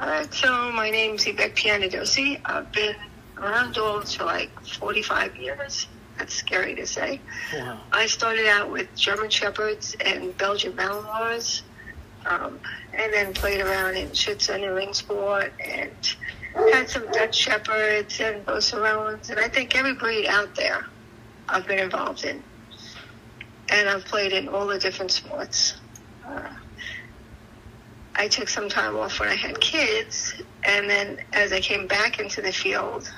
All right, so my name's Yvette Piantadosi. I've been around dogs for like 45 years. That's scary to say. Wow. I started out with German Shepherds and Belgian Malinois, um, and then played around in Schütze and Ring Sport, and had some Dutch Shepherds and Beaucerons, and I think every breed out there I've been involved in. And I've played in all the different sports. I took some time off when I had kids, and then as I came back into the field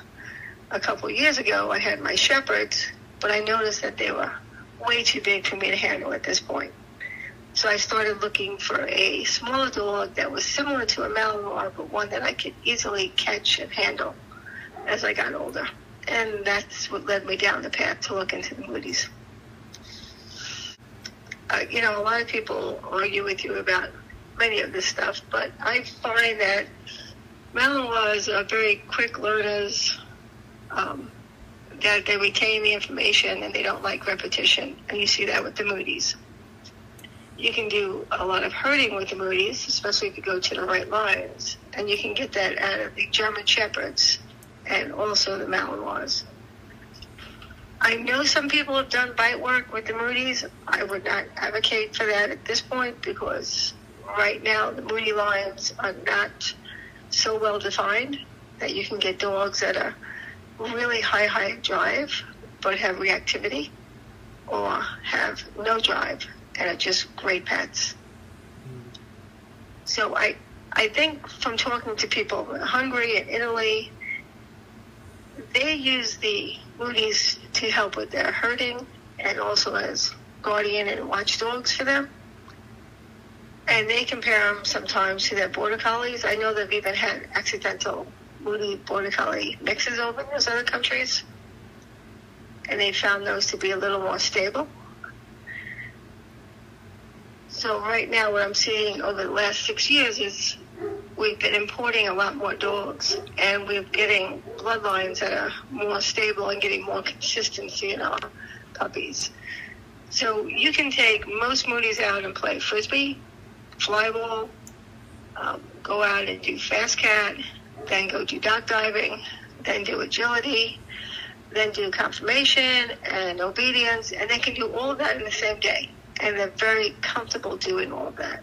a couple years ago, I had my shepherds, but I noticed that they were way too big for me to handle at this point. So I started looking for a smaller dog that was similar to a Malinois, but one that I could easily catch and handle as I got older. And that's what led me down the path to look into the Mudi's. Uh, you know, a lot of people argue with you about many of this stuff, but I find that Malinois are very quick learners, um, that they retain the information and they don't like repetition. And you see that with the Mudi's. You can do a lot of herding with the Mudi's, especially if you go to the right lines. And you can get that out of the German Shepherds and also the Malinois. I know some people have done bite work with the Mudi's. I would not advocate for that at this point because right now the Mudi lines are not so well defined that you can get dogs that are really high, high drive but have reactivity or have no drive and are just great pets. So I, I think from talking to people in Hungary and Italy, they use the Mudi's to help with their herding and also as guardian and watchdogs for them. And they compare them sometimes to their border collies. I know they've even had accidental Mudi border collie mixes over in those other countries. And they found those to be a little more stable. So right now what I'm seeing over the last six years is we've been importing a lot more dogs and we're getting bloodlines that are more stable and getting more consistency in our puppies. So you can take most Mudi's out and play frisbee, flyball, um, go out and do fast cat, then go do dock diving, then do agility, then do confirmation and obedience, and they can do all of that in the same day. And they're very comfortable doing all of that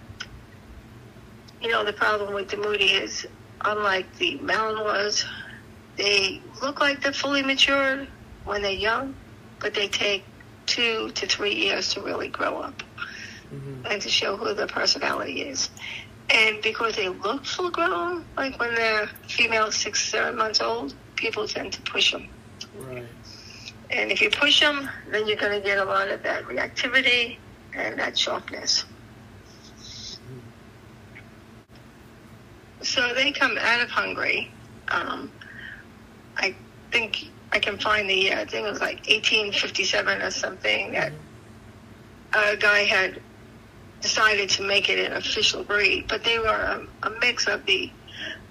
you know, the problem with the Mudi is, unlike the Malinois, they look like they're fully matured when they're young, but they take two to three years to really grow up mm-hmm. and to show who their personality is. And because they look full grown, like when they're female, six, seven months old, people tend to push them. Right. And if you push them, then you're going to get a lot of that reactivity and that sharpness. So they come out of Hungary. Um, I think I can find the, uh, I think it was like 1857 or something that a guy had decided to make it an official breed, but they were a, a mix of the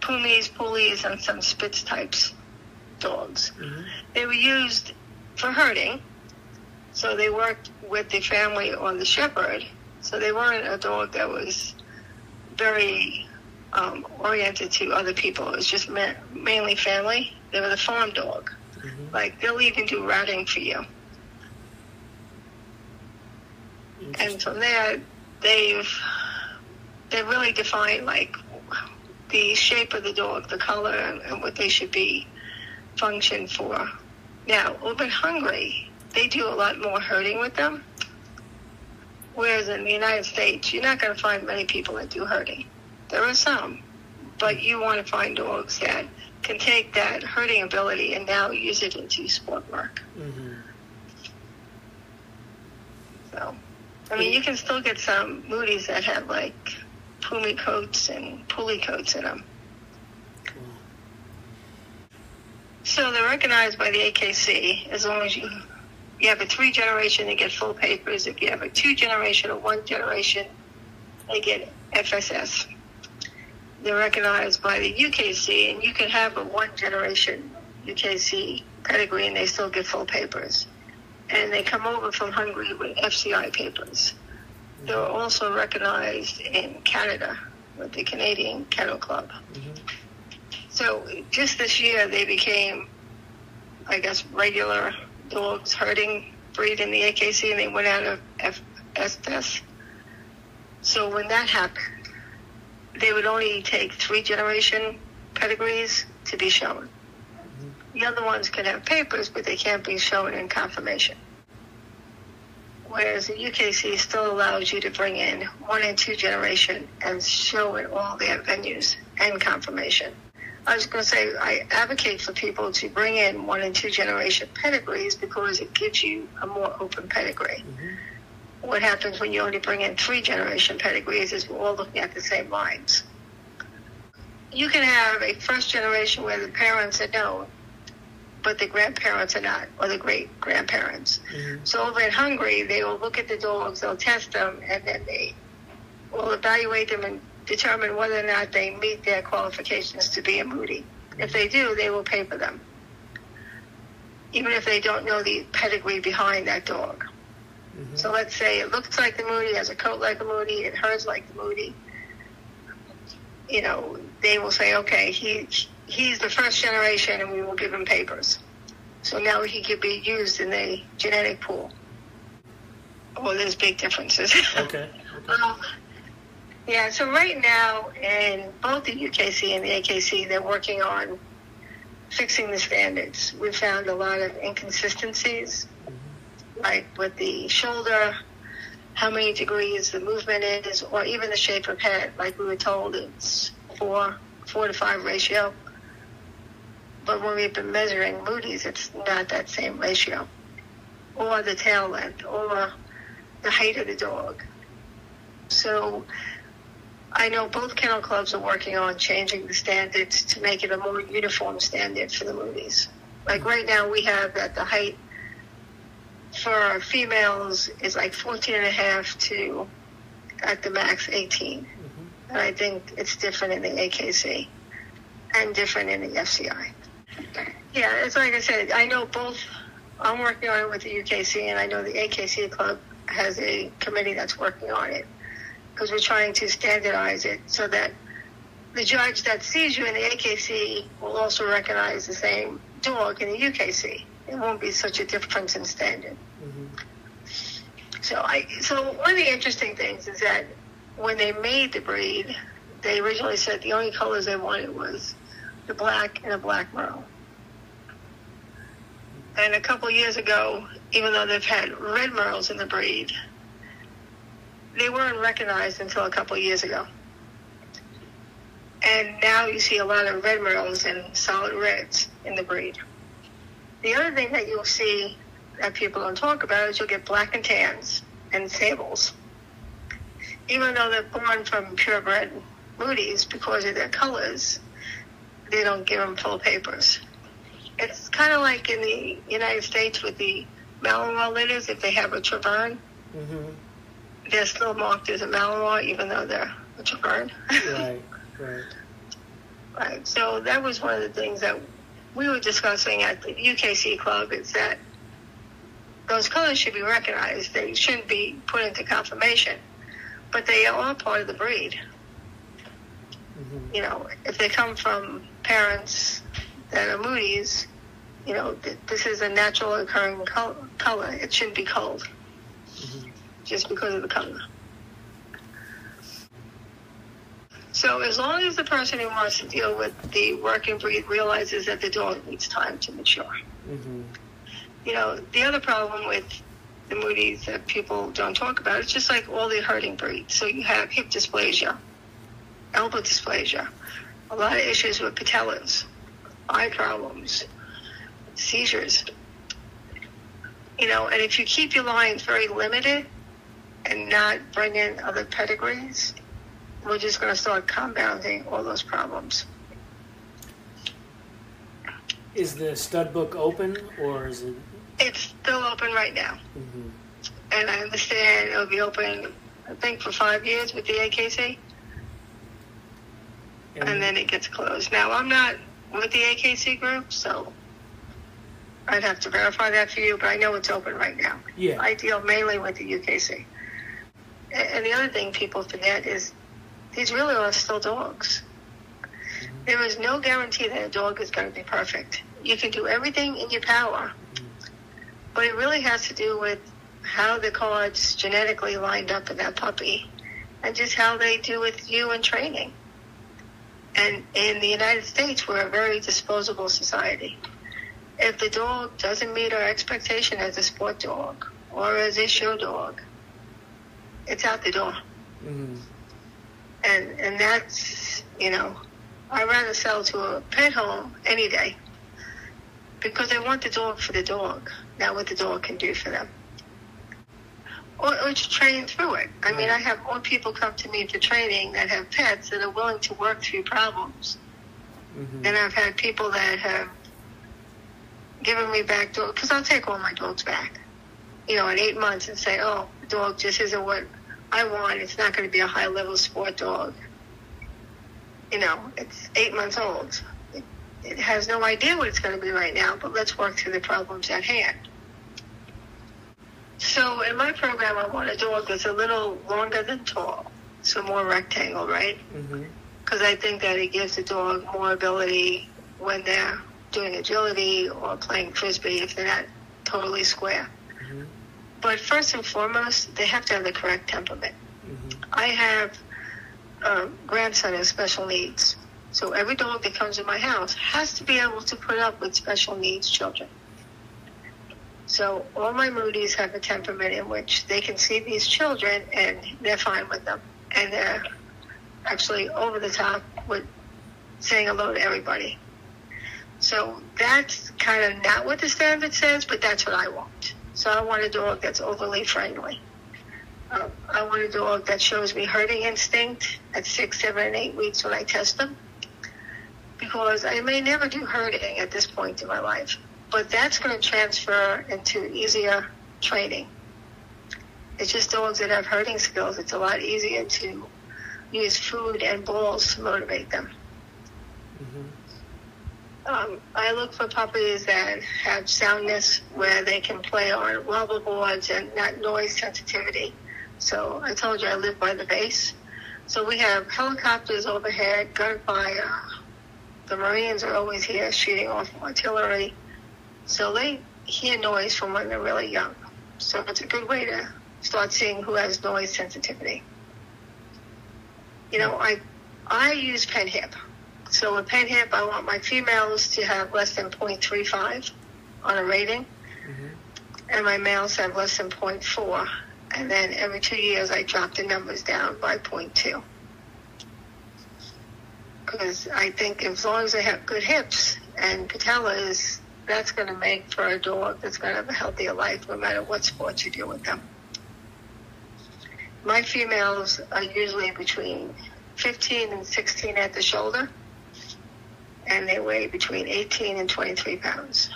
Pumis, Pulis, and some Spitz types dogs. Mm-hmm. They were used for herding, so they worked with the family on the shepherd. So they weren't a dog that was very um, oriented to other people. It was just ma- mainly family. They were the farm dog. Mm-hmm. Like they'll even do routing for you. And from there, they've they really defined like the shape of the dog, the color, and what they should be function for. Now, over in Hungary, they do a lot more herding with them. Whereas in the United States, you're not going to find many people that do herding. There are some, but you want to find dogs that can take that herding ability and now use it into sport work. Mm-hmm. So, I mean, you can still get some Moody's that have like Pumi coats and Puli coats in them. So they're recognized by the AKC as long as you you have a three generation, they get full papers. If you have a two generation or one generation, they get FSS they're recognized by the UKC, and you can have a one generation UKC pedigree and they still get full papers. And they come over from Hungary with FCI papers. They're also recognized in Canada with the Canadian Kennel Club. Mhm. So just this year, they became, I guess, regular dogs herding breed in the AKC, and they went out of FSS. So when that happened, they would only take three generation pedigrees to be shown. The other ones can have papers, but they can't be shown in confirmation. Whereas the UKC still allows you to bring in one and two generation and show it all their venues and confirmation. I was going to say I advocate for people to bring in one and two generation pedigrees because it gives you a more open pedigree. Mhm. What happens when you only bring in three generation pedigrees is we're all looking at the same lines. You can have a first generation where the parents are known, but the grandparents are not, or the great grandparents. Mhm. So over in Hungary, they will look at the dogs, they'll test them, and then they will evaluate them and determine whether or not they meet their qualifications to be a Mudi. If they do, they will pay for them, even if they don't know the pedigree behind that dog. Mhm. So let's say it looks like the Mudi, has a coat like a Mudi, it herds like the Mudi. You know, they will say, okay, he he's the first generation, and we will give him papers. So now he could be used in the genetic pool. Oh, there's big differences. Okay. Okay. Um, yeah, so right now in both the UKC and the AKC, they're working on fixing the standards. We found a lot of inconsistencies, like with the shoulder, how many degrees the movement is, or even the shape of head. Like we were told, it's four, four to five ratio. But when we've been measuring Mudi's, it's not that same ratio. Or the tail length, or the height of the dog. So I know both kennel clubs are working on changing the standards to make it a more uniform standard for the Mudis. Like right now, we have that the height for our females is like 14 and a half to at the max 18. Mhm. And I think it's different in the AKC and different in the FCI. Yeah, it's like I said, I know both. I'm working on it with the UKC, and I know the AKC club has a committee that's working on it because we're trying to standardize it so that the judge that sees you in the AKC will also recognize the same dog in the UKC. It won't be such a difference in standard. Mhm. So I so one of the interesting things is that when they made the breed, they originally said the only colors they wanted was the black and a black merle. And a couple years ago, even though they've had red merles in the breed, they weren't recognized until a couple years ago. And now you see a lot of red merles and solid reds in the breed. The other thing that you'll see that people don't talk about is you'll get black and tans and sables. Even though they're born from purebred Mudi's because of their colors, they don't give them full papers. It's kind of like in the United States with the Malinois litters, if they have a Tervuren, Mhm. they're still marked as a Malinois even though they're a Tervuren. Right. Right. Right. So that was one of the things that we were discussing at the UKC club is that those colors should be recognized. They shouldn't be put into confirmation, but they are part of the breed. Mhm. You know, if they come from parents that are Mudi's, you know, th- this is a natural occurring col- color. It shouldn't be cold Mhm. just because of the color. So as long as the person who wants to deal with the working breed realizes that the dog needs time to mature. Mhm. You know, the other problem with the Mudi's that people don't talk about, it's just like all the herding breeds. So you have hip dysplasia, elbow dysplasia, a lot of issues with patellas, eye problems, seizures. You know, and if you keep your lines very limited and not bring in other pedigrees, we're just going to start compounding all those problems. Is the stud book open or is it? It's still open right now, Mhm. and I understand it'll be open, I think, for five years with the AKC, and then it gets closed. Now, I'm not with the AKC group, so I'd have to verify that for you, but I know it's open right now. yeah. I deal mainly with the UKC. And the other thing people forget is these really are still dogs. Mm-hmm. There is no guarantee that a dog is going to be perfect. You can do everything in your power, mm-hmm. but it really has to do with how the cards genetically lined up in that puppy and just how they do with you in training. And in the United States, we're a very disposable society. If the dog doesn't meet our expectation as a sport dog or as a show dog, it's out the door. Mm-hmm. And and that's you know, I'd rather sell to a pet home any day because they want the dog for the dog, not what the dog can do for them. Or, or to train through it. I mean, I have more people come to me for training that have pets that are willing to work through problems. Mm-hmm. And I've had people that have given me back dogs because I'll take all my dogs back, you know, in eight months and say, oh, the dog just isn't what I want. It's not going to be a high level sport dog. You know, it's eight months old. It, it has no idea what it's going to be right now, but let's work through the problems at hand. So in my program, I want a dog that's a little longer than tall, so more rectangle, right? Mm-hmm. because I think that it gives the dog more ability when they're doing agility or playing frisbee if they're not totally square. Mm-hmm. But first and foremost, they have to have the correct temperament. Mm-hmm. I have a grandson with special needs, so every dog that comes in my house has to be able to put up with special needs children. So all my Mudi's have a temperament in which they can see these children and they're fine with them, and they're actually over the top with saying hello to everybody. So that's kind of not what the standard says, but that's what I want. So I want a dog that's overly friendly. Um, I want a dog that shows me herding instinct at six, seven, and eight weeks when I test them. Because I may never do herding at this point in my life, but that's going to transfer into easier training. It's just dogs that have herding skills. It's a lot easier to use food and balls to motivate them. Mm-hmm. Um, I look for puppies that have soundness where they can play on wobble boards and not noise sensitivity. So I told you I live by the base. So we have helicopters overhead, gunfire. The Marines are always here shooting off artillery. So they hear noise from when they're really young. So it's a good way to start seeing who has noise sensitivity. You know, I I use PennHIP. So with PennHIP, I want my females to have less than 0.35 on a rating, Mm-hmm. and my males have less than 0.4. And then every two years, I drop the numbers down by 0.2. Because I think as long as they have good hips and patellas, that's going to make for a dog that's going to have a healthier life no matter what sport you do with them. My females are usually between 15 and 16 at the shoulder, and they weigh between 18 and 23 pounds.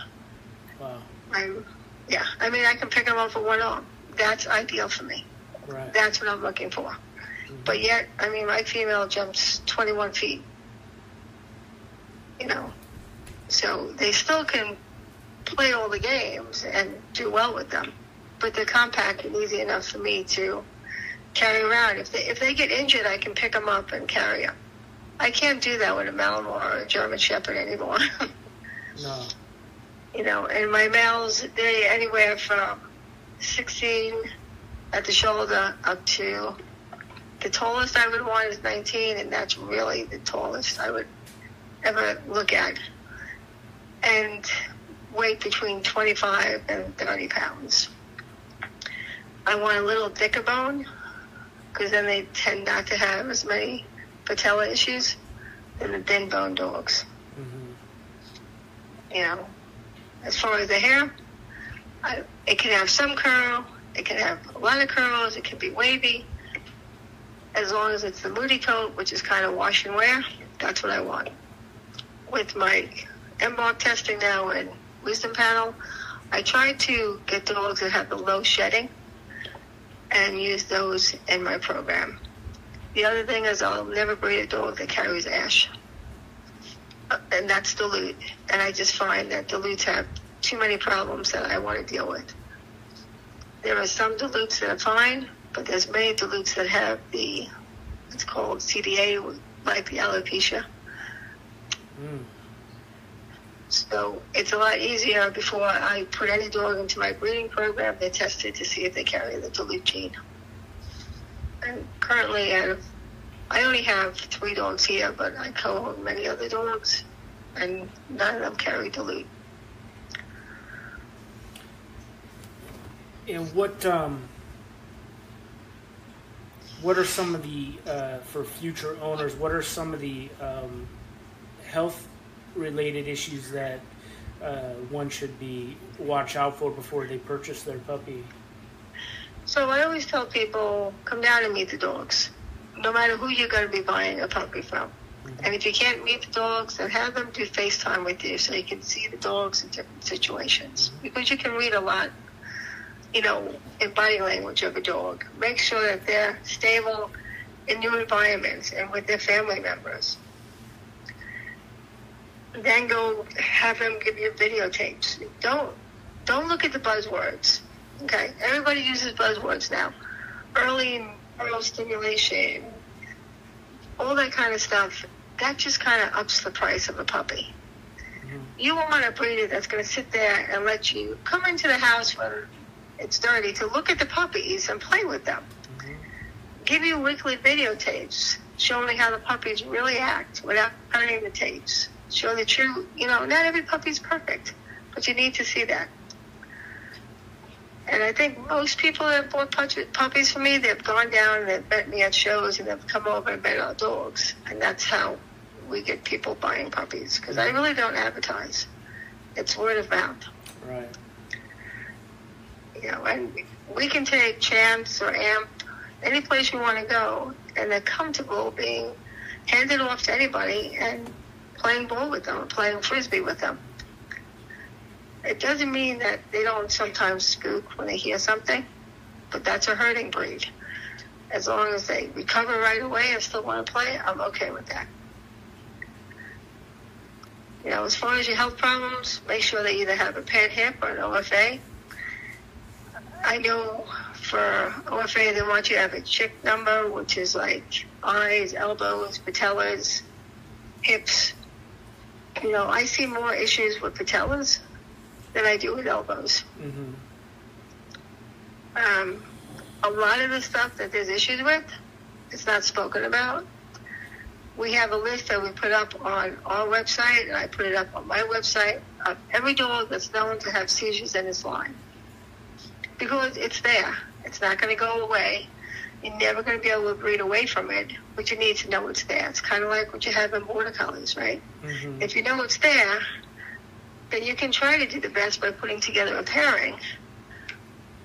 Wow. I'm, yeah, I mean, I can pick them up for one arm. That's ideal for me. Right. That's what I'm looking for. Mm-hmm. But yet, I mean, my female jumps 21 feet. You know, so they still can play all the games and do well with them. But they're compact and easy enough for me to carry around. If they if they get injured, I can pick them up and carry them. I can't do that with a Malinois or a German Shepherd anymore. No. you know, and my males, they anywhere from 16 at the shoulder up to the tallest I would want is 19, and that's really the tallest I would ever look at. And weight between 25 and 30 pounds. I want a little thicker bone because then they tend not to have as many patella issues than the thin bone dogs. Mm-hmm. you know, as far as the hair, I, it can have some curl, it can have a lot of curls, it can be wavy. As long as it's the Mudi coat, which is kind of wash and wear, that's what I want. With my embark testing now and wisdom panel, I try to get dogs that have the low shedding and use those in my program. The other thing is I'll never breed a dog that carries ash and that's dilute. And I just find that dilutes have too many problems that I want to deal with. There are some dilutes that are fine, but there's many dilutes that have the It's called CDA, like the alopecia. Mm. So it's a lot easier before I put any dog into my breeding program. They're tested to see if they carry the dilute gene. And currently, I, I only have three dogs here, but I co-own many other dogs, and none of them carry dilute. And what um, what are some of the uh, for future owners? What are some of the um, health related issues that uh, one should be watch out for before they purchase their puppy? So I always tell people, come down and meet the dogs, no matter who you're going to be buying a puppy from. And if you can't meet the dogs, then have them do FaceTime with you so you can see the dogs in different situations. Because you can read a lot, you know, in body language of a dog. Make sure that they're stable in new environments and with their family members. Then go have them give you videotapes. Don't don't look at the buzzwords. Okay, everybody uses buzzwords now. Early neural stimulation, all that kind of stuff. That just kind of ups the price of a puppy. Mm-hmm. You want a breeder that's going to sit there and let you come into the house when it's dirty to look at the puppies and play with them. Mm-hmm. Give you weekly videotapes showing how the puppies really act without turning the tapes. Show the true, you know, not every puppy's perfect, but you need to see that. And I think most people that have bought puppies for me, they've gone down and they've met me at shows and they've come over and met our dogs. And that's how we get people buying puppies because I really don't advertise. It's word of mouth. Right. You know, and we can take Chance or Amp, any place you want to go, and they're comfortable being handed off to anybody and playing ball with them or playing frisbee with them. It doesn't mean that they don't sometimes spook when they hear something, but that's a herding breed. As long as they recover right away and still want to play, I'm okay with that. You know, as far as your health problems, make sure they either have a PennHIP or an OFA. I know for OFA they want you to have a CHIC number, which is like eyes, elbows, patellas, hips. You know, I see more issues with patellas than I do with elbows. Mm-hmm. Um, a lot of the stuff that there's issues with, it's not spoken about. We have a list that we put up on our website, and I put it up on my website of every dog that's known to have seizures in its line. Because it's there. It's not going to go away. You're never going to be able to breed away from it, but you need to know it's there. It's kind of like what you have in border collies, right? Mm-hmm. If you know it's there, then you can try to do the best by putting together a pairing.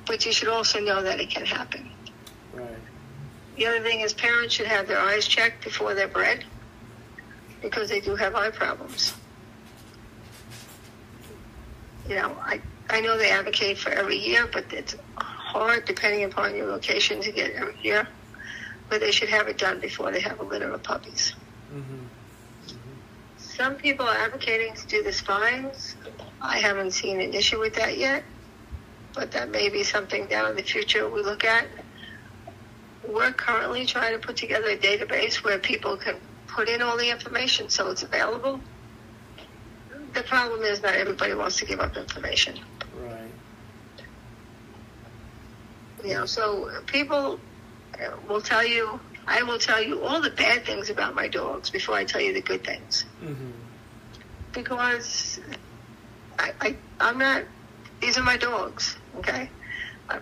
But you should also know that it can happen. Right. The other thing is parents should have their eyes checked before they're bred because they do have eye problems. You know, I, I know they advocate for every year, but it's hard depending upon your location to get every year. But they should have it done before they have a litter of puppies. Mm-hmm. Some people are advocating to do the spines. I haven't seen an issue with that yet, but that may be something down in the future we look at. We're currently trying to put together a database where people can put in all the information so it's available. The problem is not everybody wants to give up information. Right. You know, so people uh, will tell you, I will tell you all the bad things about my dogs before I tell you the good things. Mm-hmm. because I, I I'm not. These are my dogs. Okay, Uh,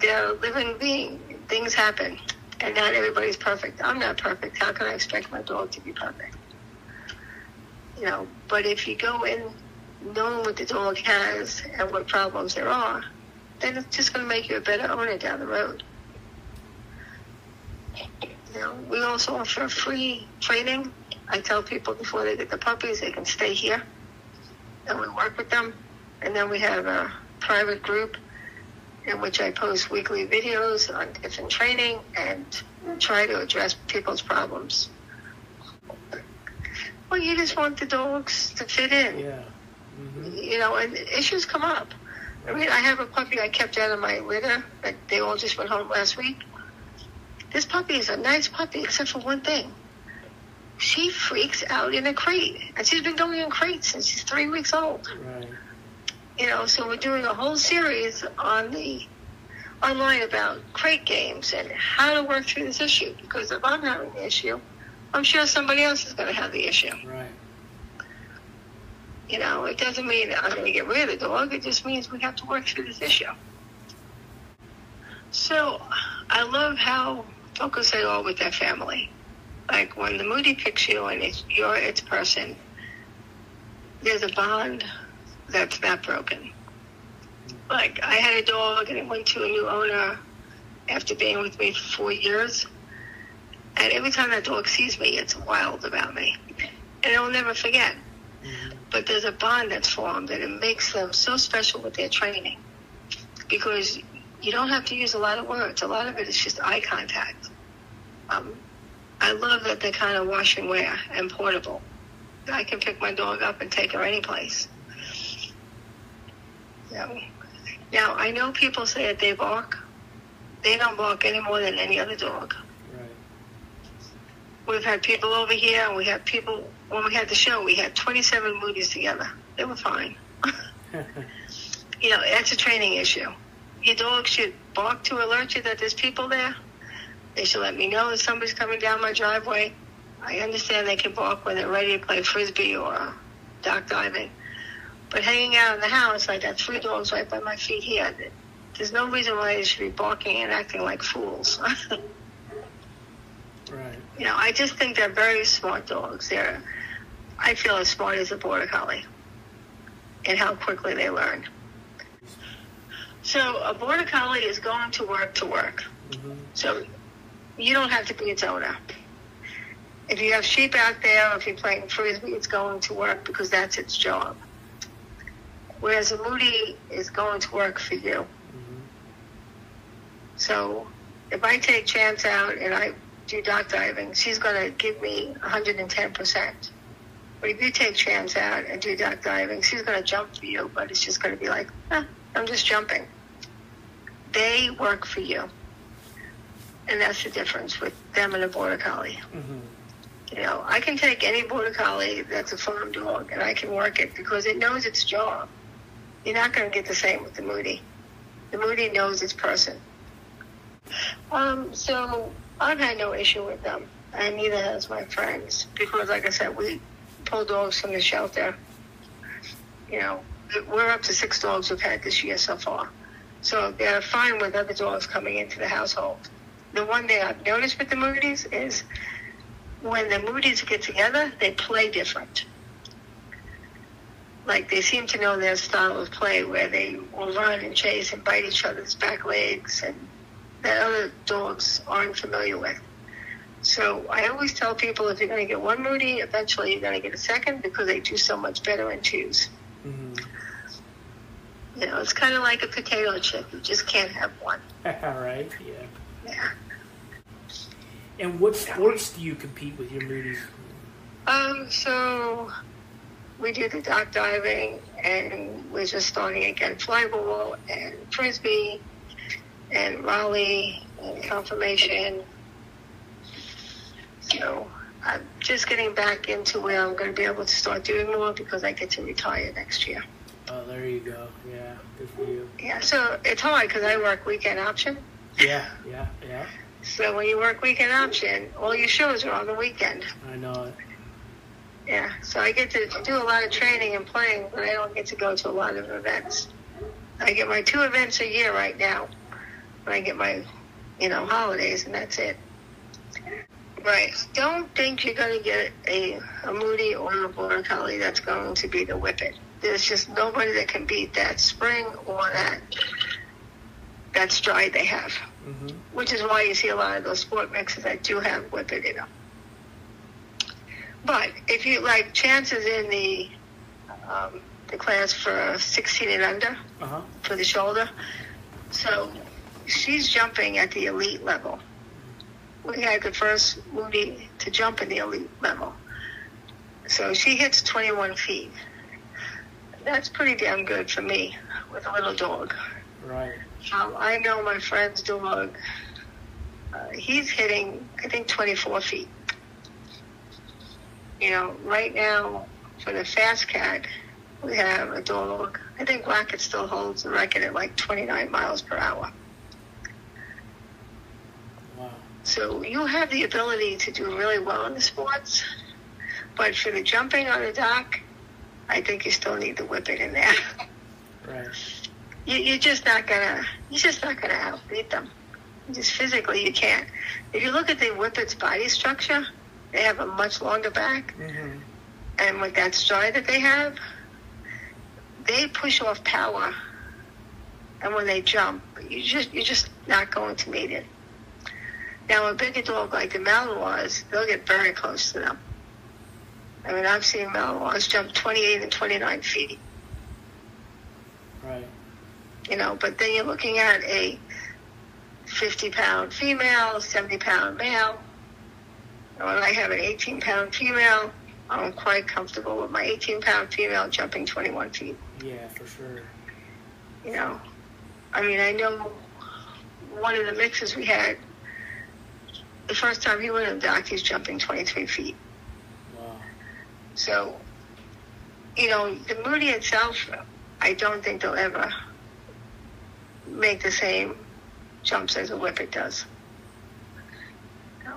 they're a living being. Things happen, and not everybody's perfect. I'm not perfect. How can I expect my dog to be perfect? You know. But if you go in knowing what the dog has and what problems there are, then it's just going to make you a better owner down the road. You know, we also offer free training I tell people before they get the puppies, they can stay here, and we work with them. And then we have a private group in which I post weekly videos on different training and try to address people's problems. Well, you just want the dogs to fit in, Yeah. Mm-hmm. you know, and issues come up. I mean, I have a puppy I kept out of my litter that they all just went home last week. This puppy is a nice puppy, except for one thing. She freaks out in a crate, and she's been going in crates since she's three weeks old. Right. You know, so we're doing a whole series on the online about crate games and how to work through this issue. Because if I'm having the issue, I'm sure somebody else is going to have the issue. Right. You know, it doesn't mean I'm going to get rid of the dog. It just means we have to work through this issue. So I love how focus they are with their family. Like when the Mudi picks you and it's, you're its person, there's a bond that's not broken. Like I had a dog and it went to a new owner after being with me for four years. And every time that dog sees me, it's wild about me. And it'll never forget. But there's a bond that's formed and it makes them so special with their training. Because you don't have to use a lot of words. A lot of it is just eye contact. Um, I love that they're kind of wash and wear and portable. I can pick my dog up and take her any place. So, now, I know people say that they bark. They don't bark any more than any other dog. Right. We've had people over here, and we had people when we had the show. We had 27 Mudis together. They were fine. you know, it's a training issue. Your dog should bark to alert you that there's people there. They should let me know that somebody's coming down my driveway. I understand they can bark when they're ready to play frisbee or dock diving. But hanging out in the house, I got three dogs right by my feet here. There's no reason why they should be barking and acting like fools. You know, I just think they're very smart dogs. They're, I feel, as smart as a border collie, and how quickly they learn. So a border collie is going to work to work. Mm-hmm. So you don't have to be its owner. If you have sheep out there, or if you're playing frisbee, it's going to work because that's its job. Whereas a Mudi is going to work for you. Mm-hmm. So if I take Chance out and I do dock diving, she's going to give me 110%. But if you take Chance out and do dock diving, she's going to jump for you, but it's just going to be like, eh, I'm just jumping. They work for you. And that's the difference with them and a border collie. Mm-hmm. You know, I can take any border collie that's a farm dog and I can work it because it knows its job. You're not going to get the same with the Mudi. The Mudi knows its person. Um, so I've had no issue with them, and neither has my friends because, like I said, we pull dogs from the shelter. You know, we're up to six dogs we've had this year so far. So they're fine with other dogs coming into the household. The one thing I've noticed with the Mudi's is when the Mudi's get together, they play different. Like they seem to know their style of play where they will run and chase and bite each other's back legs and that other dogs aren't familiar with. So I always tell people if you're going to get one Mudi, eventually you're going to get a second because they do so much better in twos. Mm-hmm. You know, it's kind of like a potato chip. You just can't have one. All right. Yeah. Yeah. And what sports do you compete with your Mudi's? Um, so we do the dock diving, and we're just starting again flyball and frisbee and rally and confirmation. So I'm just getting back into where I'm going to be able to start doing more because I get to retire next year. Oh, there you go. Yeah, good for you. Yeah, so it's hard because I work weekend option. Yeah, yeah, yeah. So when you work weekend option, all your shows are on the weekend. I know it. Yeah, so I get to do a lot of training and playing, but I don't get to go to a lot of events. I get my two events a year right now. I get my, you know, holidays, and that's it. Right. Don't think you're going to get a, a Mudi or a Border Collie that's going to be the Whippet. There's just nobody that can beat that spring or that that stride they have. Mm-hmm. Which is why you see a lot of those sport mixes that do have Whippet in them. But if you like chances in the um, the class for 16 and under Uh huh. for the shoulder, so she's jumping at the elite level. We had the first Mudi to jump in the elite level, so she hits 21 feet. That's pretty damn good for me with a little dog. Right. Um, I know my friend's dog. Uh, he's hitting, I think, 24 feet. You know, right now for the fast cat, we have a dog. I think Rocket still holds the record at like 29 miles per hour. Wow. So you have the ability to do really well in the sports, but for the jumping on the dock, I think you still need the whippet in there. Right. You, you're just not gonna. You're just not gonna outbeat them. Just physically, you can't. If you look at the whippet's body structure, they have a much longer back, hmm and with that stride that they have, they push off power. And when they jump, you just you're just not going to meet it. Now, a bigger dog like the Malinois, they'll get very close to them. I mean, I've seen Malinois jump 28 and 29 feet. Right. you know, but then you're looking at a 50 pound female, 70 pound male. And when I have an 18 pound female, I'm quite comfortable with my 18 pound female jumping 21 feet. Yeah, for sure. You know, I mean, I know one of the mixes we had, the first time he went in the dock, he's jumping 23 feet. Wow. So, you know, the Mudi itself, I don't think they'll ever make the same jumps as a Whippet does. No.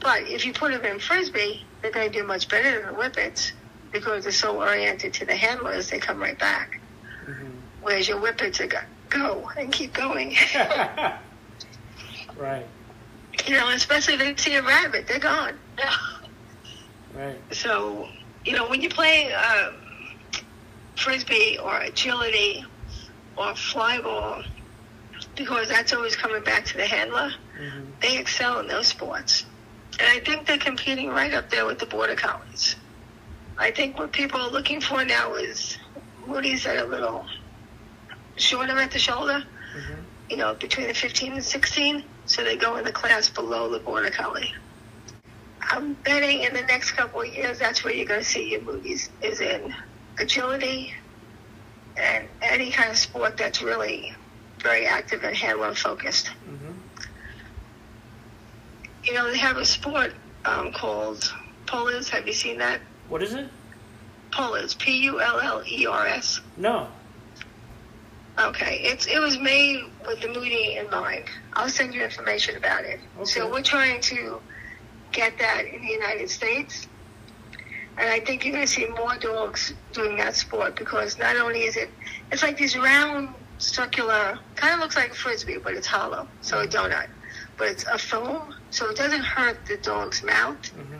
But if you put them in Frisbee, they're going to do much better than the Whippets because they're so oriented to the handlers, they come right back. hmm Whereas your Whippets are go, go and keep going. right. You know, especially if they see a rabbit, they're gone. Right. So, you know, when you play um, frisbee or agility or fly ball, because that's always coming back to the handler, hmm they excel in those sports. And I think they're competing right up there with the border collies. I think what people are looking for now is Mudi's that are a little shorter at the shoulder, hmm you know, between the 15 and 16, so they go in the class below the border collie. I'm betting in the next couple of years that's where you're going to see your Mudis is in agility and any kind of sport that's really very active and handler focused. hmm You know, they have a sport um, called Pullers. Have you seen that? What is it? Pullers, P U L L E R S. No. Okay, it's it was made with the Mudi in mind. I'll send you information about it. So we're trying to get that in the United States, and I think you're going to see more dogs doing that sport because not only is it, it's like these round, circular, kind of looks like a frisbee, but it's hollow, so a donut, but it's a foam, so it doesn't hurt the dog's mouth. hmm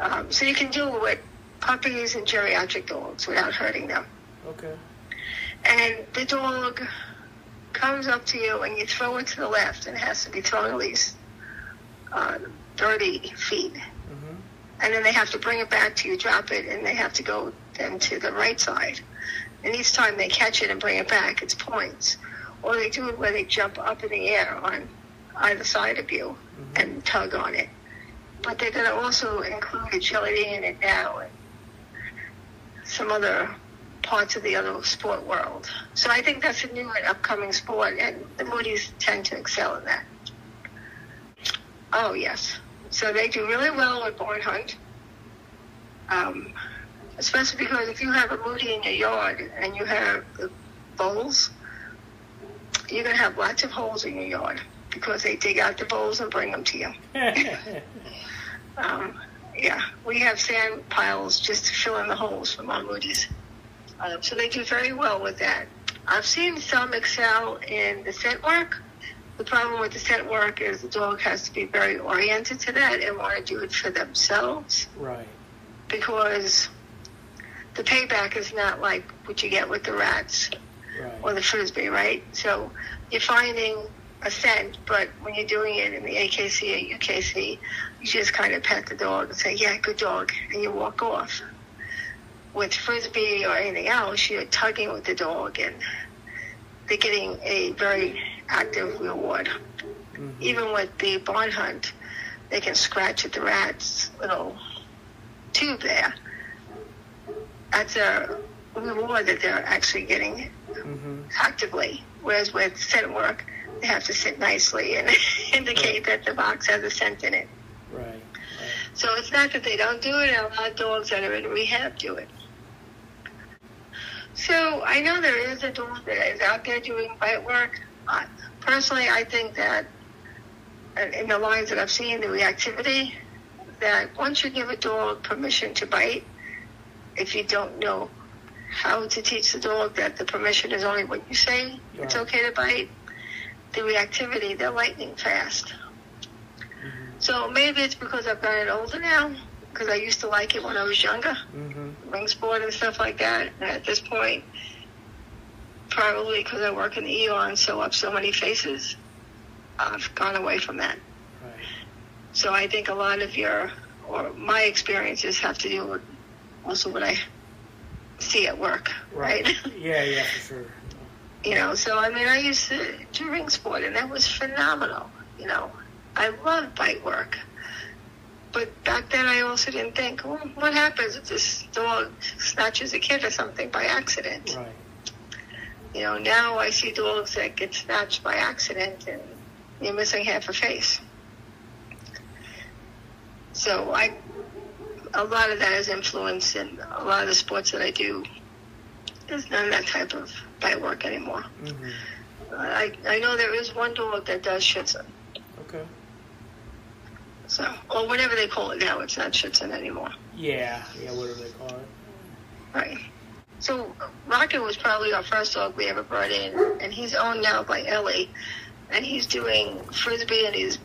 Um, so you can do it with puppies and geriatric dogs without hurting them Okay. And the dog comes up to you and you throw it to the left and it has to be thrown at least uh, 30 feet. Hmm and then they have to bring it back to you drop it and they have to go then to the right side. And each time they catch it and bring it back it's points. Or they do it where they jump up in the air on either side of you Mhm. and tug on it. But they're going to also include agility in it now and some other parts of the other sport world. So I think that's a new and upcoming sport, and the Mudi's tend to excel in that. Oh, yes. So they do really well with barn hunt, um, especially because if you have a Mudi in your yard and you have the bowls, you're going to have lots of holes in your yard because they dig out the bowls and bring them to you. Um, yeah, we have sand piles just to fill in the holes from our Mudi's. Um, so they do very well with that. I've seen some excel in the scent work. The problem with the scent work is the dog has to be very oriented to that and want to do it for themselves right. because the payback is not like what you get with the rats or the frisbee, right? So you're finding a scent, but when you're doing it in the AKC or UKC, you just kind of pet the dog and say, "Yeah, good dog," and you walk off. With frisbee or anything else, you're tugging with the dog, and they're getting a very active reward. hmm Even with the barn hunt, they can scratch at the rat's little tube there. That's a reward that they're actually getting hmm actively. Whereas with scent work, they have to sit nicely and indicate that the box has a scent in it. Right. So it's not that they don't do it, a lot of dogs that are in rehab do it. So I know there is a dog that is out there doing bite work. Uh, personally, I think that uh, in the lines that I've seen, the reactivity, that once you give a dog permission to bite, if you don't know how to teach the dog that the permission is only when you say it's okay to bite, the reactivity, they're lightning fast. Mhm. So maybe it's because I've gotten older now, because I used to like it when I was younger, Mhm. ring sport and stuff like that. And at this point, probably because I work in the ER and sew up so many faces, I've gone away from that. Right. So I think a lot of your, or my experiences have to do with also what I see at work, right? Yeah. Yeah. For sure. you know, so I mean, I used to do ring sport, and that was phenomenal. You know, I love bite work. But back then, I also didn't think, well, what happens if this dog snatches a kid or something by accident? Right. You know, now I see dogs that get snatched by accident and you're missing half a face. So I, a lot of that is influenced in a lot of the sports that I do. There's none of that type of bite work anymore. Mhm. I I know there is one dog that does Okay. So or whatever they call it now. It's not Schutzhund anymore, Yeah. Yeah. Whatever they call it. right? So Rocket was probably our first dog we ever brought in, and he's owned now by Ellie, and he's doing frisbee, and he's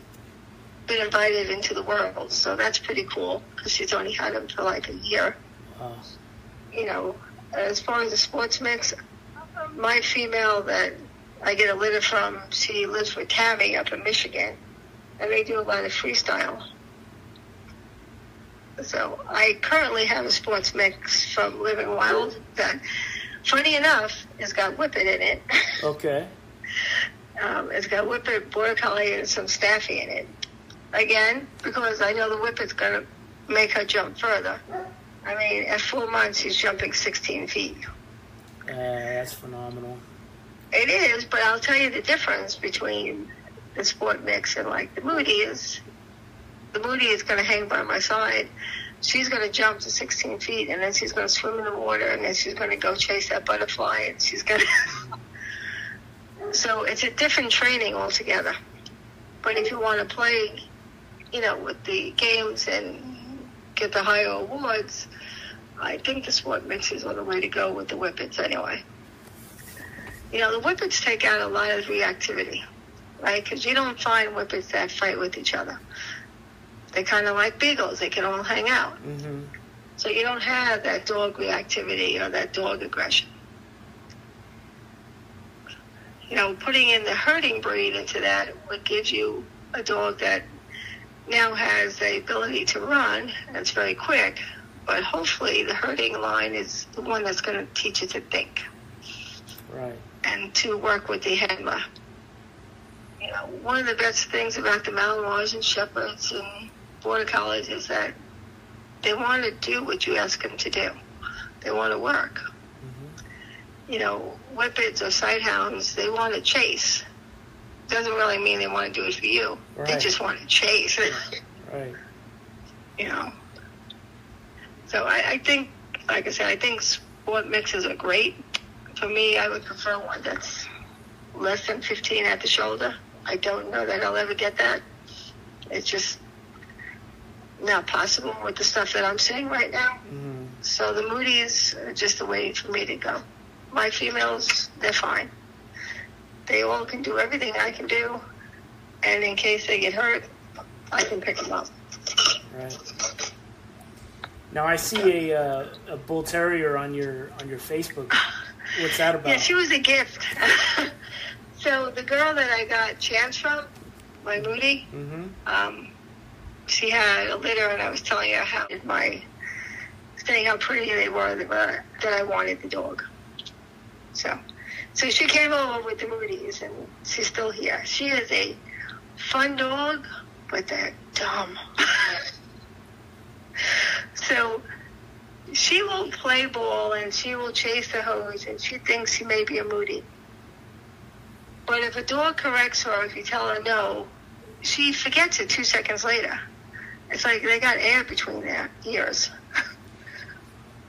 been invited into the world. So that's pretty cool because she's only had him for like a year. Uh, you know, as far as the sports mix, my female that I get a litter from, she lives with Tammy up in Michigan, and they do a lot of freestyle. So I currently have a sports mix from Living Wild that, funny enough, has got Whippet in it. okay. Um, it's got Whippet, Border Collie, and some Staffy in it. Again, because I know the Whippet's going to make her jump further. I mean, at four months, she's jumping 16 feet. Uh, that's phenomenal. It is, but I'll tell you the difference between the sport mix and like the Mudi is the Mudi is going to hang by my side. She's going to jump to 16 feet and then she's going to swim in the water and then she's going to go chase that butterfly and she's going to. so it's a different training altogether. But if you want to play, you know, with the games and get the higher awards, I think the sport mixes are the way to go with the whippets anyway you know, the whippets take out a lot of reactivity, right? Because you don't find whippets that fight with each other. They're kind of like beagles; they can all hang out. Mm-hmm. So you don't have that dog reactivity or that dog aggression. You know, putting in the herding breed into that would give you a dog that now has the ability to run. and It's very quick, but hopefully the herding line is the one that's going to teach it to think Right. and to work with the handler. You know, one of the best things about the Malinois and Shepherds and Border Collies is that they want to do what you ask them to do. They want to work. Mm-hmm. You know, whippets or sighthounds, they want to chase. Doesn't really mean they want to do it for you. They just want to chase. Right. you know. So I, I think, like I said, I think sport mixes are great. For me, I would prefer one that's less than 15 at the shoulder. I don't know that I'll ever get that. It's just not possible with the stuff that I'm seeing right now. Mm-hmm. So the Mudis are just a way for me to go. My females, they're fine. They all can do everything I can do, and in case they get hurt, I can pick them up. Right. Now I see a uh, a bull terrier on your on your Facebook. What's that about? Yeah, she was a gift. so the girl that I got Chance from, my Mudi, mm-hmm. um, she had a litter, and I was telling her how my saying how pretty they were that, were, that I wanted the dog. So, so she came over with the Mudis, and she's still here. She is a fun dog, but they're dumb. so she will play ball and she will chase the hose and she thinks she may be a Mudi. But if a dog corrects her, if you tell her no, she forgets it two seconds later. It's like they got air between their ears.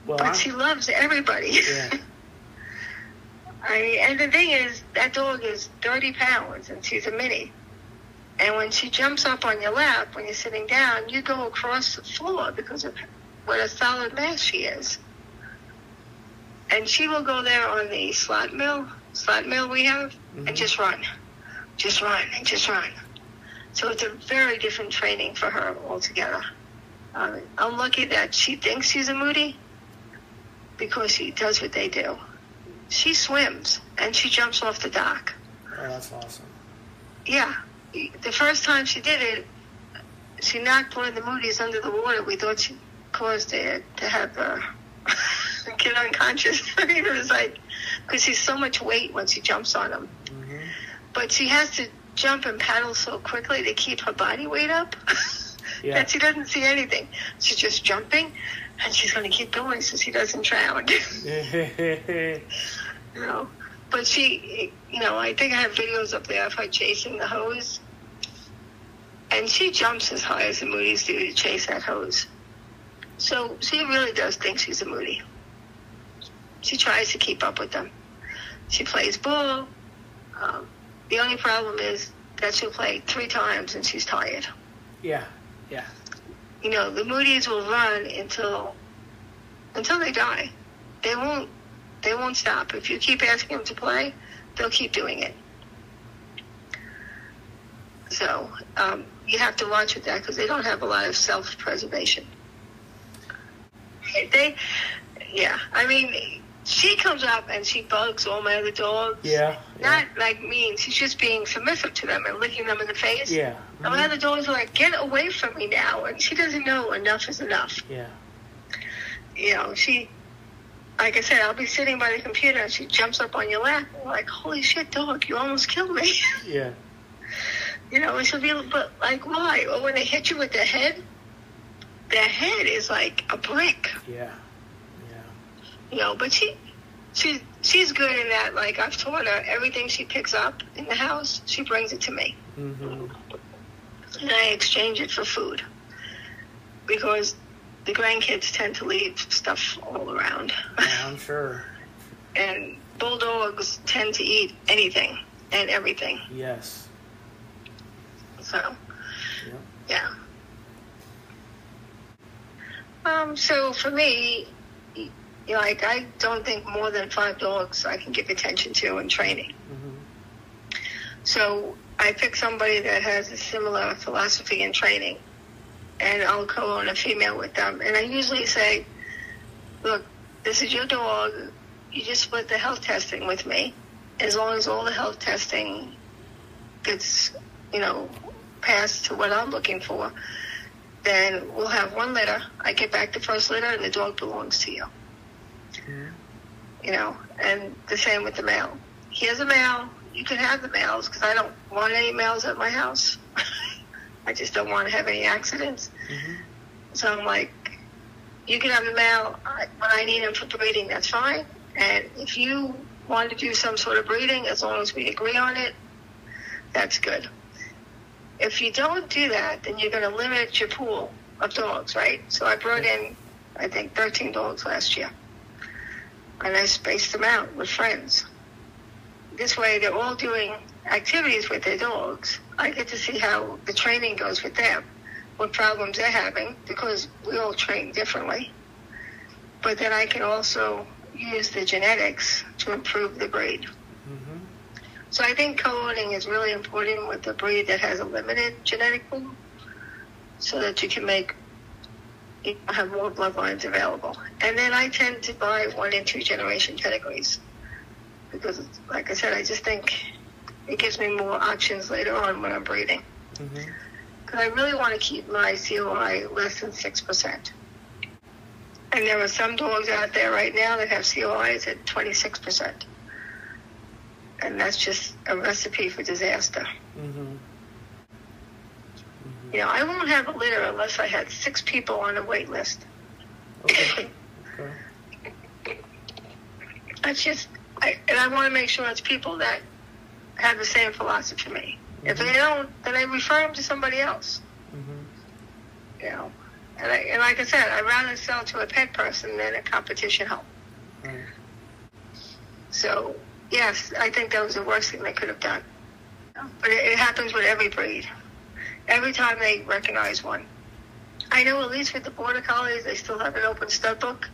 Well, but I'm- she loves everybody. yeah, I mean, and the thing is, that dog is 30 pounds and she's a mini. And when she jumps up on your lap when you're sitting down, you go across the floor because of what a solid mass she is. And she will go there on the slat mill, slat mill we have, Mhm. and just run. Just run and just run. So it's a very different training for her altogether. Um, I'm lucky that she thinks she's a Mudi because she does what they do. She swims and she jumps off the dock. oh, that's awesome. Yeah. The first time she did it, she knocked one of the Mudis under the water. We thought she caused it to have uh, get unconscious. it was like, because she's so much weight when she jumps on them. hmm But she has to jump and paddle so quickly to keep her body weight up Yeah. that she doesn't see anything. She's just jumping, and she's going to keep going so she doesn't drown. you know. But she, you know, I think I have videos up there of her chasing the hose, and she jumps as high as the Mudis do to chase that hose. So she really does think she's a Mudi. She tries to keep up with them. She plays ball. Um, the only problem is that she'll play three times and she's tired. yeah, yeah, You know, the Mudis will run until until they die. They won't they won't stop. If you keep asking them to play, they'll keep doing it. So um, you have to watch with that because they don't have a lot of self preservation. They, yeah, I mean, she comes up and she bugs all my other dogs. yeah, yeah, Not like mean. She's just being submissive to them and licking them in the face. yeah, And my mm-hmm. other dogs are like, get away from me now. And she doesn't know enough is enough. yeah, You know, she, like I said, I'll be sitting by the computer and she jumps up on your lap. And like, holy shit, dog, you almost killed me. yeah, you know, and she'll be, but like, why? Or when they hit you with their head, their head is like a brick. yeah. Know, but she, she, she's good in that. Like I've taught her everything she picks up in the house, she brings it to me. hmm and I exchange it for food because the grandkids tend to leave stuff all around, Yeah, I'm sure. and bulldogs tend to eat anything and everything. Yes. So, Yep. yeah. Um. So for me, like I don't think more than five dogs I can give attention to in training. hmm So I pick somebody that has a similar philosophy in training, and I'll co-own a female with them. And I usually say, "Look, this is your dog. You just split the health testing with me. As long as all the health testing gets, you know, passed to what I'm looking for, then we'll have one litter. I get back the first litter, and the dog belongs to you." You know, and the same with the male. has a male. You can have the males because I don't want any males at my house. I just don't want to have any accidents. hmm So I'm like, you can have the male I- when I need him for breeding. That's fine. And if you want to do some sort of breeding, as long as we agree on it, that's good. If you don't do that, then you're going to limit your pool of dogs, right? So I brought in, I think, 13 dogs last year. And I spaced them out with friends. This way, they're all doing activities with their dogs. I get to see how the training goes with them, what problems they're having, because we all train differently. But then I can also use the genetics to improve the breed. hmm So I think co-owning is really important with a breed that has a limited genetic pool, so that you can make you know, have more bloodlines available. And then I tend to buy one and two generation pedigrees because, like I said, I just think it gives me more options later on when I'm breeding. Because I really want to keep my COI less than six percent. And there are some dogs out there right now that have COIs at twenty six percent. And that's just a recipe for disaster. hmm You know, I won't have a litter unless I had six people on a wait list. Okay. Okay. That's just, I, and I want to make sure it's people that have the same philosophy me. If they don't, then I refer them to somebody else. Mm-hmm. You know, and, I, and like I said, I'd rather sell to a pet person than a competition home. So yes, I think that was the worst thing they could have done. But it, it happens with every breed. Every time they recognize one. I know at least with the border collies, they still have an open stud book.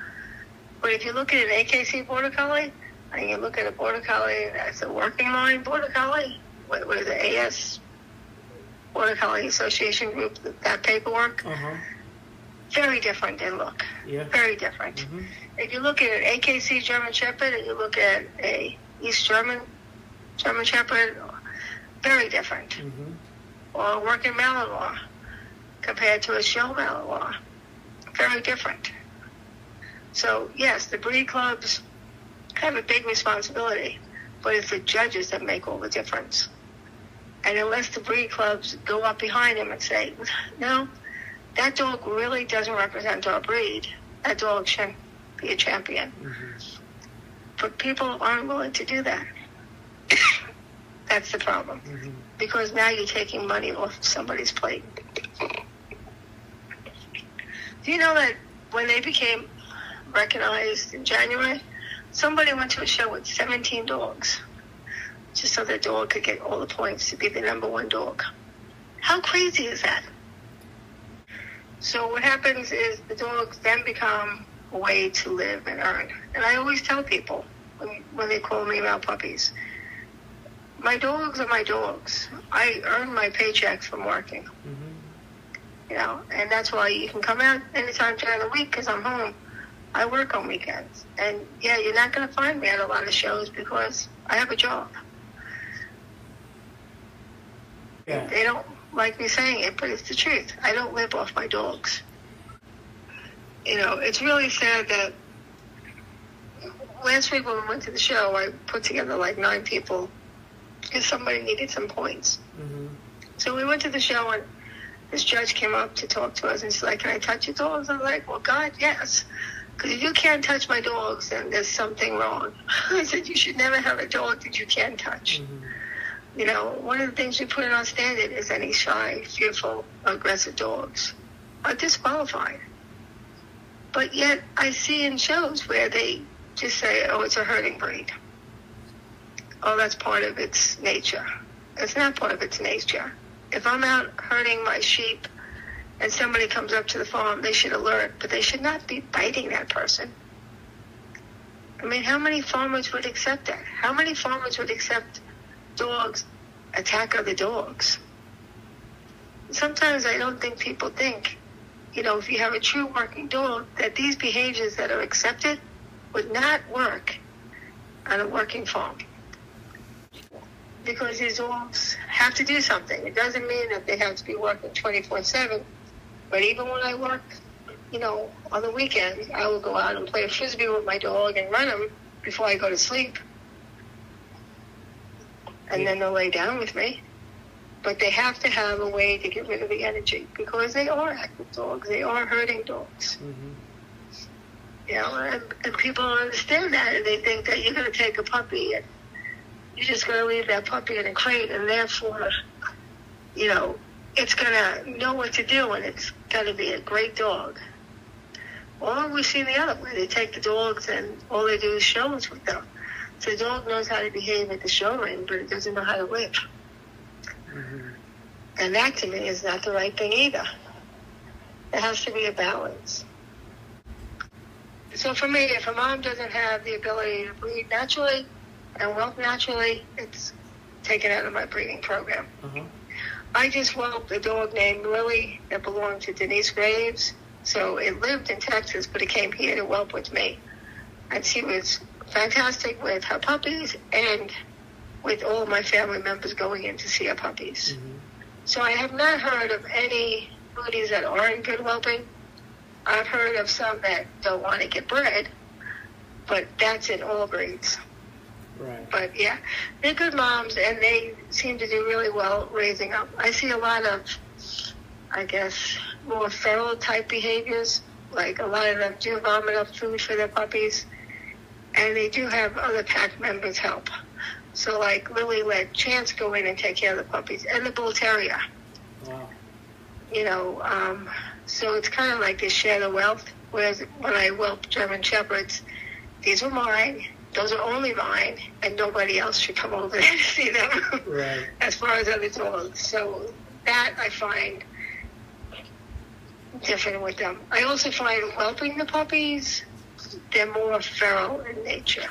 But if you look at an AKC border collie, and you look at a border collie that's a working line border collie, with, with the AS Border Collie Association group, that paperwork, Uh-huh. very different in look. Yeah. Very different. Mm-hmm. If you look at an AKC German Shepherd and you look at a East German German Shepherd, very different. Mm-hmm. Or a working Malinois compared to a show Malinois, very different. So yes, the breed clubs have a big responsibility, but it's the judges that make all the difference. And unless the breed clubs go up behind them and say, no, that dog really doesn't represent our breed, that dog shouldn't be a champion. Mm-hmm. But people aren't willing to do that. That's the problem. Mm-hmm. Because now you're taking money off somebody's plate. Do you know that when they became recognized in January, somebody went to a show with 17 dogs just so their dog could get all the points to be the number one dog? How crazy is that? So what happens is the dogs then become a way to live and earn. And I always tell people when, when they call me about puppies, my dogs are my dogs. I earn my paychecks from working, Mm-hmm. you know, and that's why you can come out anytime during the week because I'm home. I work on weekends. And yeah, you're not going to find me at a lot of shows because I have a job. Yeah. They don't like me saying it, but it's the truth. I don't live off my dogs. You know, it's really sad that last week when we went to the show, I put together like nine people because somebody needed some points. Mm-hmm. So we went to the show and this judge came up to talk to us and she's like, Can I touch your dogs? I'm like, Well, God, yes. Because if you can't touch my dogs, then there's something wrong. I said, You should never have a dog that you can't touch. Mm-hmm. You know, one of the things we put in our standard is any shy, fearful, aggressive dogs are disqualified. But yet, I see in shows where they just say, oh, it's a herding breed. Oh, that's part of its nature. It's not part of its nature. If I'm out herding my sheep and somebody comes up to the farm, they should alert, but they should not be biting that person. I mean, how many farmers would accept that? How many farmers would accept dogs attack other dogs. Sometimes I don't think people think, you know, if you have a true working dog, that these behaviors that are accepted would not work on a working farm. Because these dogs have to do something. It doesn't mean that they have to be working 24 7. But even when I work, you know, on the weekends, I will go out and play a frisbee with my dog and run him before I go to sleep and then they'll lay down with me. But they have to have a way to get rid of the energy because they are active dogs. They are herding dogs. Mm-hmm. You know, and, and people don't understand that, and they think that you're going to take a puppy and you're just going to leave that puppy in a crate, and therefore, you know, it's going to know what to do, and it's going to be a great dog. Or we've seen the other way. They take the dogs, and all they do is shows with them. So the dog knows how to behave at the show ring, but it doesn't know how to live. Mm-hmm. And that to me is not the right thing either. There has to be a balance. So for me, if a mom doesn't have the ability to breed naturally and whelp naturally, it's taken out of my breeding program. Uh-huh. I just whelped a dog named Lily that belonged to Denise Graves. So it lived in Texas, but it came here to whelp with me. And she was fantastic with her puppies and with all my family members going in to see her puppies. Mm-hmm. So I have not heard of any Mudis that aren't good whelping. I've heard of some that don't want to get bred, but that's in all breeds. But yeah, they're good moms and they seem to do really well raising up. I see a lot of, I guess, more feral type behaviors. Like a lot of them do vomit up food for their puppies, and they do have other pack members help. So like Lily let Chance go in and take care of the puppies and the bull terrier. Wow. You know, um, so it's kind of like this share of wealth. Whereas when I whelp German shepherds, these are mine. Those are only mine, and nobody else should come over there to see them. Right. as far as other dogs. So that I find different with them. I also find whelping the puppies, they're more feral in nature.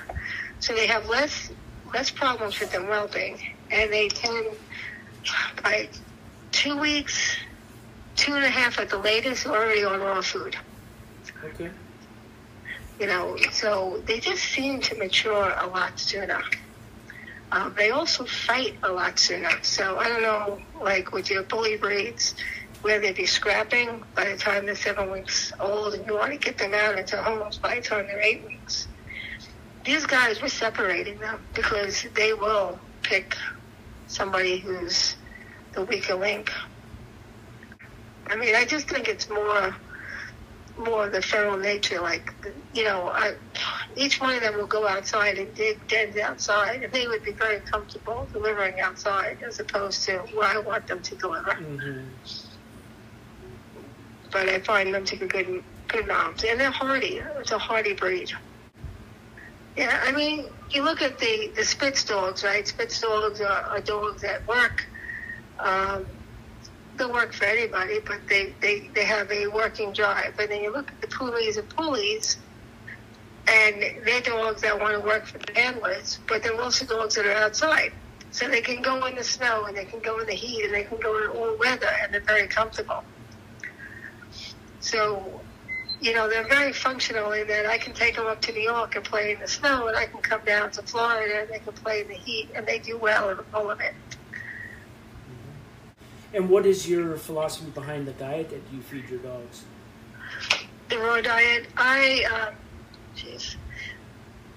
So they have less less problems with them whelping, and they tend by two weeks, two and a half at the latest, already on raw food. Okay. You know, so they just seem to mature a lot sooner. Um, they also fight a lot sooner. So I don't know, like with your bully breeds, where they'd be scrapping by the time they're seven weeks old, and you want to get them out into homes by the time they're eight weeks. These guys, we're separating them because they will pick somebody who's the weaker link. I mean, I just think it's more, more of the feral nature. Like, you know, I, each one of them will go outside and dig dens outside, and they would be very comfortable delivering outside as opposed to where I want them to deliver. hmm But I find them to be good, good moms, and they're hardy. It's a hardy breed. Yeah, I mean, you look at the the Spitz dogs, right? Spitz dogs are, are dogs that work. Um, they'll work for anybody, but they, they, they have a working drive. And then you look at the Pulis and Pulis, and they're dogs that want to work for the handlers, but they're also dogs that are outside. So they can go in the snow and they can go in the heat and they can go in all weather and they're very comfortable. So, you know, they're very functional in that I can take them up to New York and play in the snow and I can come down to Florida and they can play in the heat and they do well in all of it. And what is your philosophy behind the diet that you feed your dogs? the raw diet. I, um, jeez.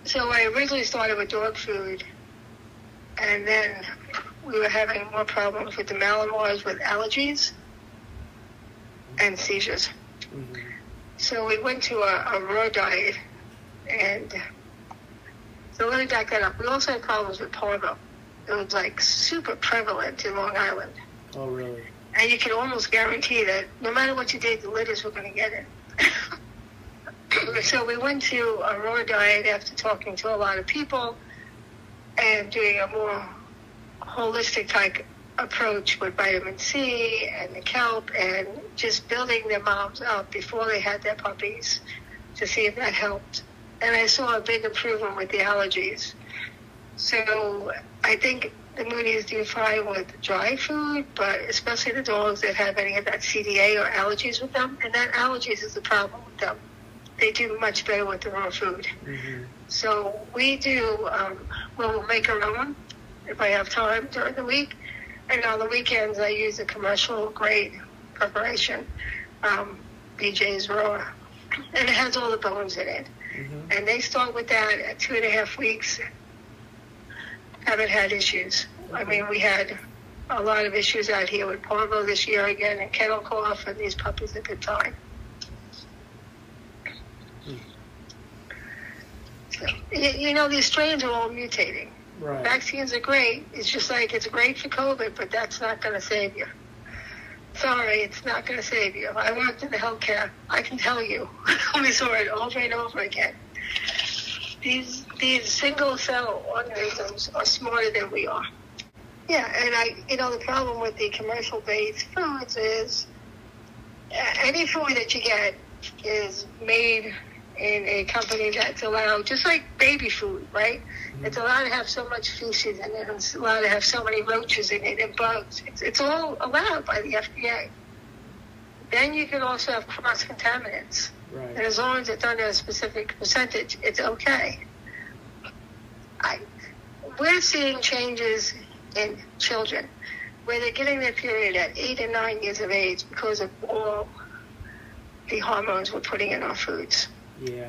So I originally started with dog food, and then we were having more problems with the Malinois with allergies and seizures. hmm So we went to a, a raw diet, and so let me back that up. We also had problems with parvo. It was like super prevalent in Long Island. Oh, really? And you can almost guarantee that no matter what you did, the litters were going to get it. so we went to a raw diet after talking to a lot of people and doing a more holistic type approach with vitamin C and the kelp and just building their moms up before they had their puppies to see if that helped. And I saw a big improvement with the allergies. So I think the Mudis do fine with dry food, but especially the dogs that have any of that CDA or allergies with them. And that allergies is the problem with them. They do much better with the raw food. hmm So we do, um, we'll make our own if I have time during the week. And on the weekends, I use a commercial grade preparation, um, BJ's Raw. And it has all the bones in it. hmm And they start with that at two and a half weeks. Haven't had issues. I mean, we had a lot of issues out here with parvo this year again and kennel cough, and these puppies have been fine. So, you, you know, these strains are all mutating. Right. Vaccines are great. It's just like it's great for COVID, but that's not going to save you. Sorry, it's not going to save you. I worked in the healthcare. I can tell you. we saw it over and over again. These these single cell organisms are smarter than we are. Yeah, and I, you know, the problem with the commercial based foods is uh, any food that you get is made in a company that's allowed, just like baby food, right? It's allowed to have so much feces in it, and it's allowed to have so many roaches in it and bugs. It's, it's all allowed by the FDA. Then you can also have cross contaminants, and as long as it's under a specific percentage, it's okay. I, we're seeing changes in children where they're getting their period at eight and nine years of age because of all the hormones we're putting in our foods. Yeah.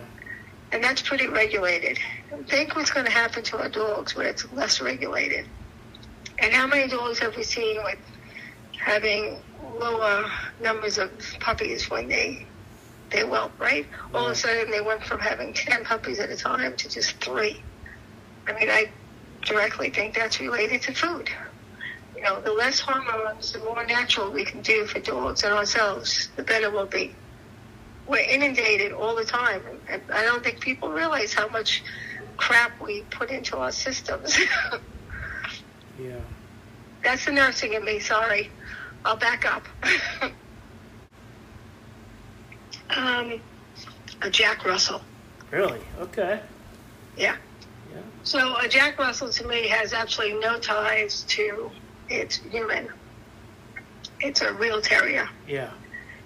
And that's pretty regulated. Think what's going to happen to our dogs when it's less regulated. And how many dogs have we seen with having lower numbers of puppies when they they whelp, right? All of a mm. sudden they went from having ten puppies at a time to just three. I mean, I directly think that's related to food. You know, the less hormones, the more natural we can do for dogs and ourselves, the better we'll be. We're inundated all the time, and I don't think people realize how much crap we put into our systems. Yeah. That's the nursing in me. Sorry, I'll back up. um, a Jack Russell. Really? Okay. Yeah. Yeah. So a Jack Russell to me has absolutely no ties to its human. It's a real terrier. Yeah.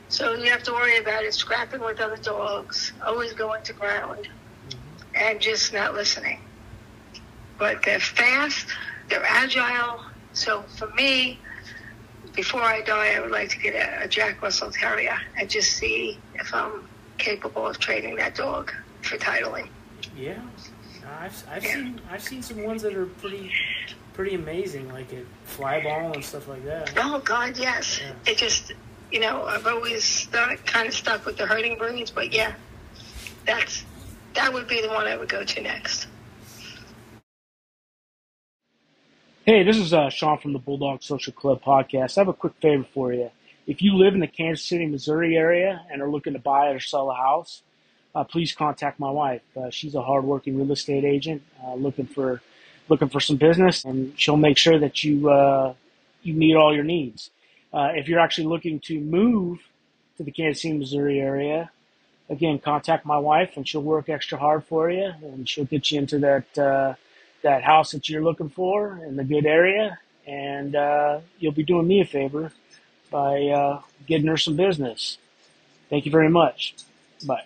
So you have to worry about it scrapping with other dogs, always going to ground, and just not listening. But they're fast, they're agile. So for me, before I die, I would like to get a, a Jack Russell Terrier and just see if I'm capable of training that dog for titling. Yeah. I've, I've Yeah. seen I've seen some ones that are pretty pretty amazing, like at fly ball and stuff like that. Oh God, yes. Yeah. It just, you know, I've always stuck, kind of stuck with the herding breeds, but yeah, that's that would be the one I would go to next. Hey, this is uh, Sean from the Bulldog Social Club podcast. I have a quick favor for you. If you live in the Kansas City, Missouri area and are looking to buy or sell a house, uh, please contact my wife. Uh, she's a hardworking real estate agent uh, looking for looking for some business, and she'll make sure that you uh, you meet all your needs. Uh, if you're actually looking to move to the Kansas City, Missouri area, again, contact my wife, and she'll work extra hard for you, and she'll get you into that that house that you're looking for in the good area, and uh, you'll be doing me a favor by uh, getting her some business. Thank you very much. Bye.